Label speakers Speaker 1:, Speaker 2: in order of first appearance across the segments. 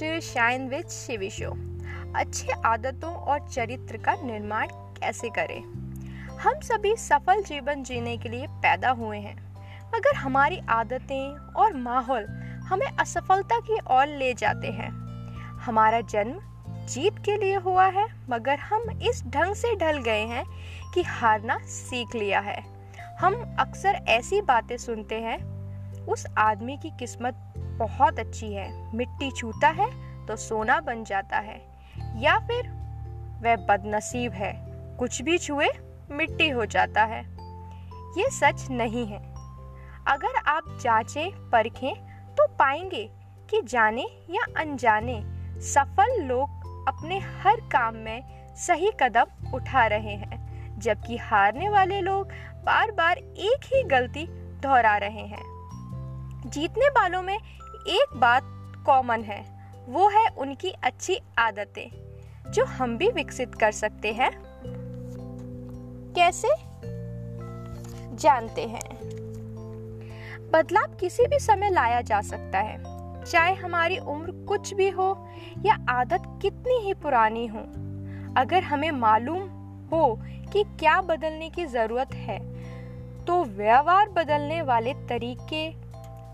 Speaker 1: To shine with Shivi show. अच्छे आदतों और चरित्र का निर्माण कैसे करें? हम सभी सफल जीवन जीने के लिए पैदा हुए हैं, मगर हमारी आदतें और माहौल हमें असफलता की ओर ले जाते हैं। हमारा जन्म जीत के लिए हुआ है, मगर हम इस ढंग से ढल गए हैं कि हारना सीख लिया है। हम अक्सर ऐसी बातें सुनते हैं उस आदमी की किस्मत बहुत अच्छी है। मिट्टी छूता है तो सोना बन जाता है। या फिर वह बदनसीब है। कुछ भी छुए, मिट्टी हो जाता है। ये सच नहीं है। अगर आप जांचें, परखें तो पाएँगे कि जाने या अनजाने सफल लोग अपने हर काम में सही कदम उठा रहे हैं, जबकि हारने वाले लोग बार बार एक ही गलती दोहरा रहे हैं। जीतने वालों में एक बात कॉमन है, वो है उनकी अच्छी आदतें, जो हम भी विकसित कर सकते हैं। कैसे? जानते हैं। बदलाव किसी भी समय लाया जा सकता है, चाहे हमारी उम्र कुछ भी हो या आदत कितनी ही पुरानी हो। अगर हमें मालूम हो कि क्या बदलने की ज़रूरत है तो व्यवहार बदलने वाले तरीके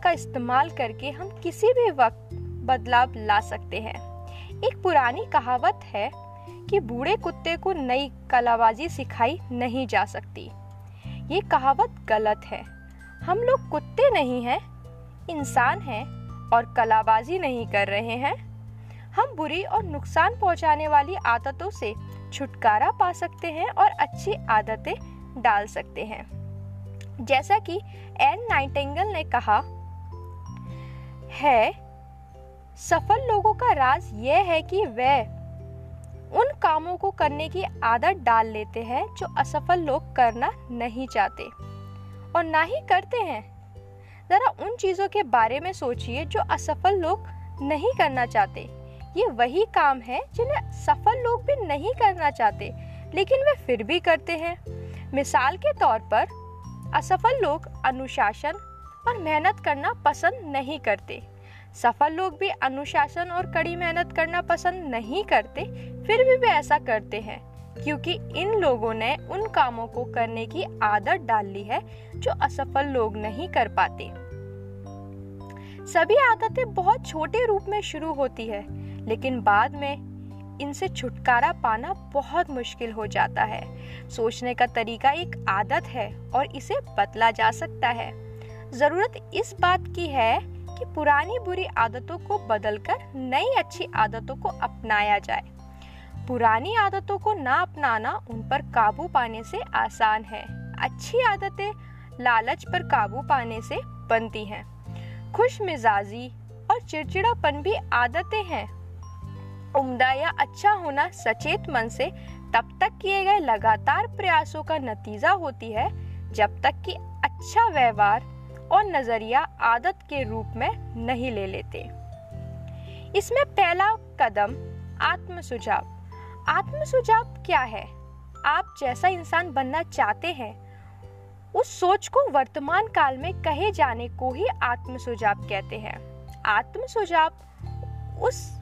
Speaker 1: का इस्तेमाल करके हम किसी भी वक्त बदलाव ला सकते हैं। एक पुरानी कहावत है कि बूढ़े कुत्ते को नई कलाबाजी सिखाई नहीं जा सकती। ये कहावत गलत है। हम लोग कुत्ते नहीं हैं, इंसान हैं और कलाबाजी नहीं कर रहे हैं। हम बुरी और नुकसान पहुँचाने वाली आदतों से छुटकारा पा सकते हैं और अच्छी आदतें डाल सकते हैं। जैसा कि एन नाइटेंगल ने कहा है, सफल लोगों का राज यह है कि वे उन कामों को करने की आदत डाल लेते हैं जो असफल लोग करना नहीं चाहते और ना ही करते हैं। जरा उन चीज़ों के बारे में सोचिए जो असफल लोग नहीं करना चाहते। ये वही काम है जिन्हें सफल लोग भी नहीं करना चाहते, लेकिन वे फिर भी करते हैं। मिसाल के तौर पर, असफल लोग अनुशासन और मेहनत करना पसंद नहीं करते। सफल लोग भी अनुशासन और कड़ी मेहनत करना पसंद नहीं करते, फिर भी वे ऐसा करते हैं, क्योंकि इन लोगों ने उन कामों को करने की आदत डाल ली है, जो असफल लोग नहीं कर पाते। सभी आदतें बहुत छोटे रूप में शुरू होती है, लेकिन बाद में इनसे छुटकारा पाना बहुत मुश्किल हो जाता है। सोचने का तरीका एक आदत है और इसे बदला जा सकता है। ज़रूरत इस बात की है कि पुरानी बुरी आदतों को बदलकर नई अच्छी आदतों को अपनाया जाए। पुरानी आदतों को ना अपनाना उन पर काबू पाने से आसान है। अच्छी आदतें लालच पर काबू पाने से बनती हैं। खुश मिजाजी और चिड़चिड़ापन भी आदतें हैं। उम्दा या अच्छा होना सचेत मन से तब तक किए गए लगातार प्रयासों का नतीजा होती है जब तक कि अच्छा व्यवहार और नज़रिया आदत के रूप में नहीं ले लेते। इसमें पहला कदम आत्म सुझाव आत्म सुझाव क्या है? आप जैसा इंसान बनना चाहते हैं, उस सोच को वर्तमान काल में कहे जाने को ही आत्म सुझाव कहते हैं। आत्म सुझाव उस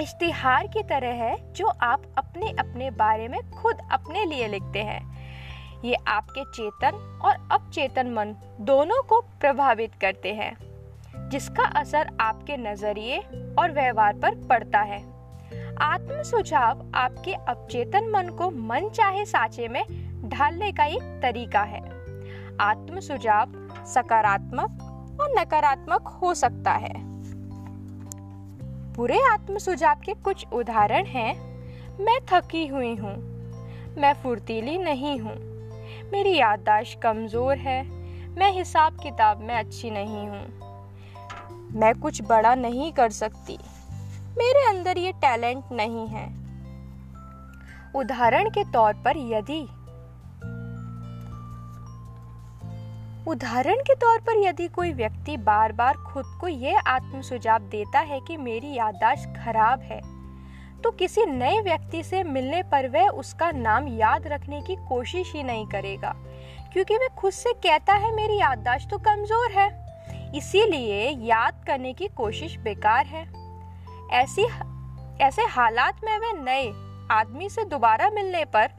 Speaker 1: इश्तिहार की तरह है जो आप अपने अपने बारे में खुद अपने लिए लिखते हैं। ये आपके चेतन और अपचेतन मन दोनों को प्रभावित करते हैं, जिसका असर आपके नज़रिए और व्यवहार पर पड़ता है। आत्म सुझाव आपके अपचेतन मन को मन चाहे साचे में ढालने का एक तरीका है। आत्म सुझाव सकारात्मक और नकारात्मक हो सकता है। पूरे आत्म सुझाव के कुछ उदाहरण हैं। मैं थकी हुई हूँ। मैं फुर्तीली नहीं हूँ। मेरी याददाश्त कमज़ोर है। मैं हिसाब किताब में अच्छी नहीं हूँ। मैं कुछ बड़ा नहीं कर सकती। मेरे अंदर ये टैलेंट नहीं है। उदाहरण के तौर पर यदि उदाहरण के तौर पर यदि कोई व्यक्ति बार बार खुद को यह आत्म सुझाव देता है कि मेरी याददाश्त खराब है तो किसी नए व्यक्ति से मिलने पर वह उसका नाम याद रखने की कोशिश ही नहीं करेगा, क्योंकि वह खुद से कहता है, मेरी याददाश्त तो कमज़ोर है। इसीलिए याद करने की कोशिश बेकार है। ऐसी ऐसे हालात में वे नए आदमी से दोबारा मिलने पर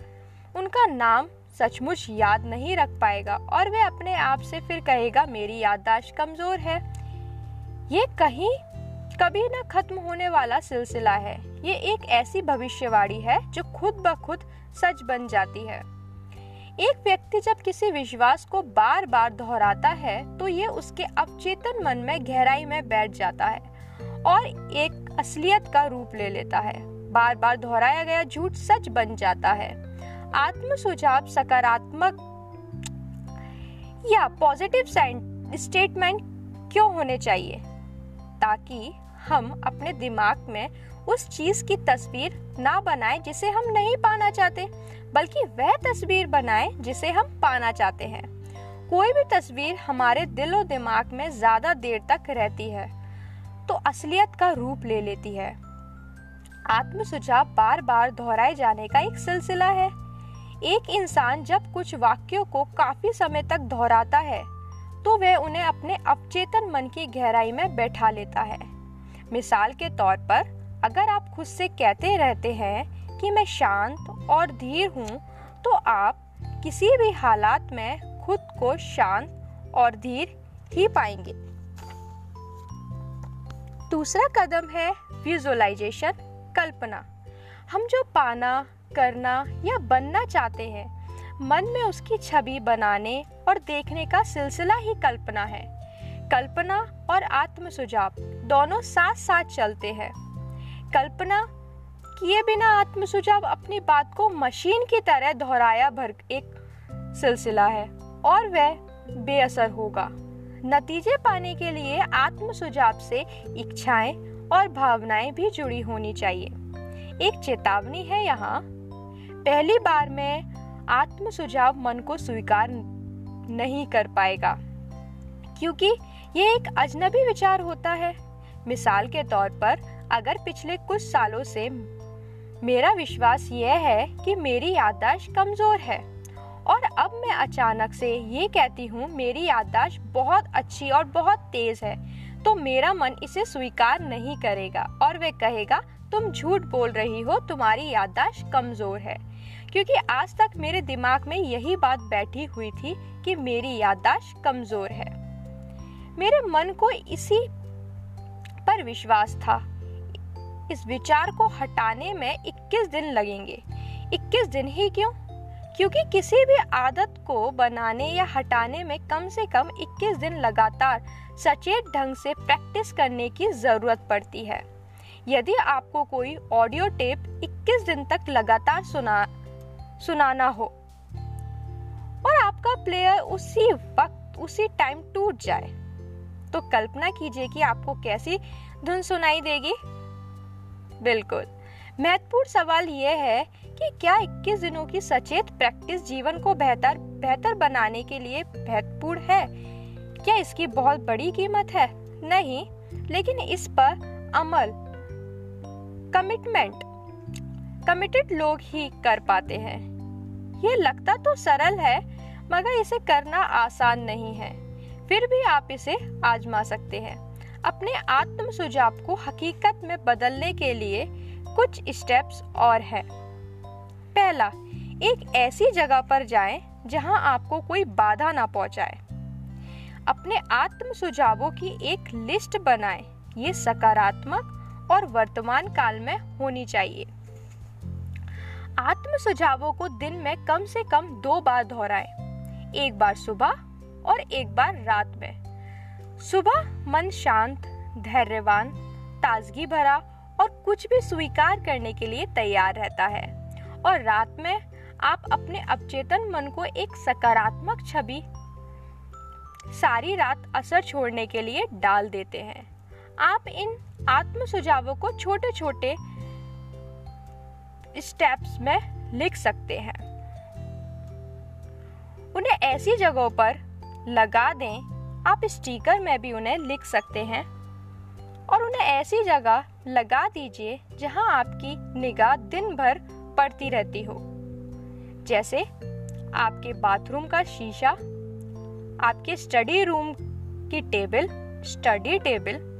Speaker 1: उनका नाम सचमुच याद नहीं रख पाएगा और वह अपने आप से फिर कहेगा, मेरी याददाश्त कमज़ोर है। ये कहीं कभी ना खत्म होने वाला सिलसिला है। ये एक ऐसी भविष्यवाणी है जो खुद ब खुद सच बन जाती है। एक व्यक्ति जब किसी विश्वास को बार बार दोहराता है तो ये उसके अवचेतन मन में गहराई में बैठ जाता है और एक असलियत का रूप ले लेता है। बार बार दोहराया गया झूठ सच बन जाता है। आत्म सुझाव सकारात्मक या पॉजिटिव स्टेटमेंट क्यों होने चाहिए? ताकि हम अपने दिमाग में उस चीज़ की तस्वीर ना बनाए जिसे हम नहीं पाना चाहते, बल्कि वह तस्वीर बनाए जिसे हम पाना चाहते हैं। कोई भी तस्वीर हमारे दिल और दिमाग में ज़्यादा देर तक रहती है तो असलियत का रूप ले लेती है। आत्म सुझाव बार बार दोहराए जाने का एक सिलसिला है। एक इंसान जब कुछ वाक्यों को काफ़ी समय तक दोहराता है तो वह उन्हें अपने अवचेतन मन की गहराई में बैठा लेता है। मिसाल के तौर पर, अगर आप खुद से कहते रहते हैं कि मैं शांत और धीर हूँ तो आप किसी भी हालात में खुद को शांत और धीर ही पाएँगे। दूसरा कदम है विजुअलाइजेशन, कल्पना। हम जो पाना, करना या बनना चाहते हैं, मन में उसकी छवि बनाने और देखने का सिलसिला ही कल्पना है। कल्पना और आत्म सुझाव दोनों साथ साथ चलते हैं। कल्पना किए बिना आत्म सुझाव अपनी बात को मशीन की तरह दोहराया भर एक सिलसिला है और वह बेअसर होगा। नतीजे पाने के लिए आत्म सुझाव से इच्छाएँ और भावनाएँ भी जुड़ी होनी चाहिए। एक चेतावनी है यहाँ। पहली बार में आत्म सुझाव मन को स्वीकार नहीं कर पाएगा, क्योंकि ये एक अजनबी विचार होता है। मिसाल के तौर पर, अगर पिछले कुछ सालों से मेरा विश्वास यह है कि मेरी याददाश्त कमज़ोर है, और अब मैं अचानक से ये कहती हूँ, मेरी याददाश्त बहुत अच्छी और बहुत तेज है तो मेरा मन इसे स्वीकार नहीं करेगा, और वह कहेगा, तुम झूठ बोल रही हो, तुम्हारी याददाश्त कमज़ोर है। क्योंकि आज तक मेरे दिमाग में यही बात बैठी हुई थी कि मेरी याददाश्त कमज़ोर है। मेरे मन को इसी पर विश्वास था। इस विचार को हटाने में 21 दिन लगेंगे। 21 दिन ही क्यों? क्योंकि किसी भी आदत को बनाने या हटाने में कम से कम 21 दिन लगातार सचेत ढंग से प्रैक्टिस करने की ज़रूरत पड़ती है। यदि आपको कोई ऑडियो टेप 21 दिन तक लगातार सुना, सुनाना हो और आपका प्लेयर उसी वक्त, उसी टाइम टूट जाए तो कल्पना कीजिए कि आपको कैसी धुन सुनाई देगी। बिल्कुल। महत्वपूर्ण सवाल यह है कि क्या 21 दिनों की सचेत प्रैक्टिस जीवन को बेहतर बेहतर बनाने के लिए महत्वपूर्ण है? क्या इसकी बहुत बड़ी कीमत है? नहीं, लेकिन इस पर अमल कमिटमेंट कमिटेड लोग ही कर पाते हैं। ये लगता तो सरल है, मगर इसे करना आसान नहीं है। फिर भी आप इसे आजमा सकते हैं। अपने आत्म सुझाव को हकीकत में बदलने के लिए कुछ स्टेप्स और हैं। पहला, एक ऐसी जगह पर जाएँ जहाँ आपको कोई बाधा ना पहुँचाए। अपने आत्म सुझावों की एक लिस्ट बनाएँ। ये सकारात्मक और वर्तमान काल में होनी चाहिए। आत्म सुझावों को दिन में कम से कम दो बार दोहराएँ। एक बार सुबह और एक बार रात में। सुबह मन शांत, धैर्यवान, ताजगी भरा और कुछ भी स्वीकार करने के लिए तैयार रहता है। और रात में आप अपने अवचेतन मन को एक सकारात्मक छवि, सारी रात असर छोड़ने के लिए डाल देते हैं। आप इन आत्म सुझावों को छोटे छोटे स्टेप्स में लिख सकते हैं। उन्हें ऐसी जगहों पर लगा दें। आप स्टिकर में भी उन्हें लिख सकते हैं। और उन्हें ऐसी जगह लगा दीजिए जहाँ आपकी निगाह दिन भर पड़ती रहती हो। जैसे आपके बाथरूम का शीशा, आपके स्टडी रूम की टेबल, स्टडी टेबल।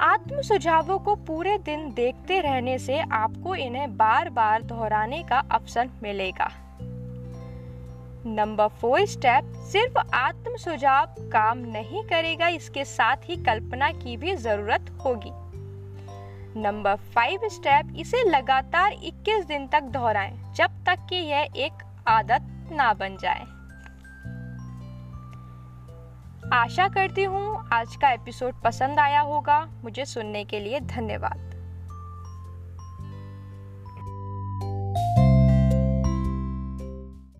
Speaker 1: आत्म सुझावों को पूरे दिन देखते रहने से आपको इन्हें बार बार दोहराने का अवसर मिलेगा। नंबर फोर स्टेप सिर्फ़ आत्म सुझाव काम नहीं करेगा, इसके साथ ही कल्पना की भी ज़रूरत होगी। नंबर फाइव स्टेप इसे लगातार 21 दिन तक दोहराएँ, जब तक कि यह एक आदत ना बन जाए। आशा करती हूँ आज का एपिसोड पसंद आया होगा। मुझे सुनने के लिए धन्यवाद।